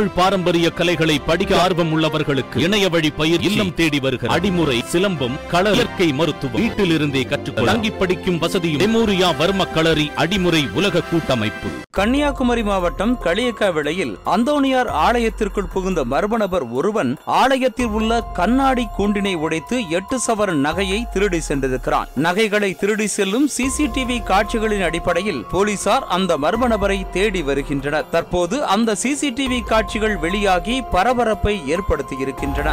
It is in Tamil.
தமிழ் பாரம்பரிய கலைகளை படிக்க ஆர்வம் உள்ளவர்களுக்கு இணைய வழி பயிர் இல்லம் தேடி வருகிற அடிமுறை சிலம்பம் கள இயற்கை மருத்துவம். வீட்டில் இருந்தே கற்றுக்கொள்ள தங்கி படிக்கும் வசதியும் மெமோரியா வர்ம களரி அடிமுறை உலக கூட்டமைப்பு. கன்னியாகுமரி மாவட்டம் களியக்காவிளையில் அந்தோனியார் ஆலயத்திற்குள் புகுந்த மர்ம நபர் ஒருவன் ஆலயத்தில் உள்ள கண்ணாடி கூண்டினை உடைத்து எட்டு சவரன் நகையை திருடி சென்றிருக்கிறான். நகைகளை திருடி செல்லும் சிசிடிவி காட்சிகளின் அடிப்படையில் போலீசார் அந்த மர்ம நபரை தேடி வருகின்றனர். தற்போது அந்த சிசிடிவி காட்சிகள் வெளியாகி பரபரப்பை ஏற்படுத்தியிருக்கின்றன.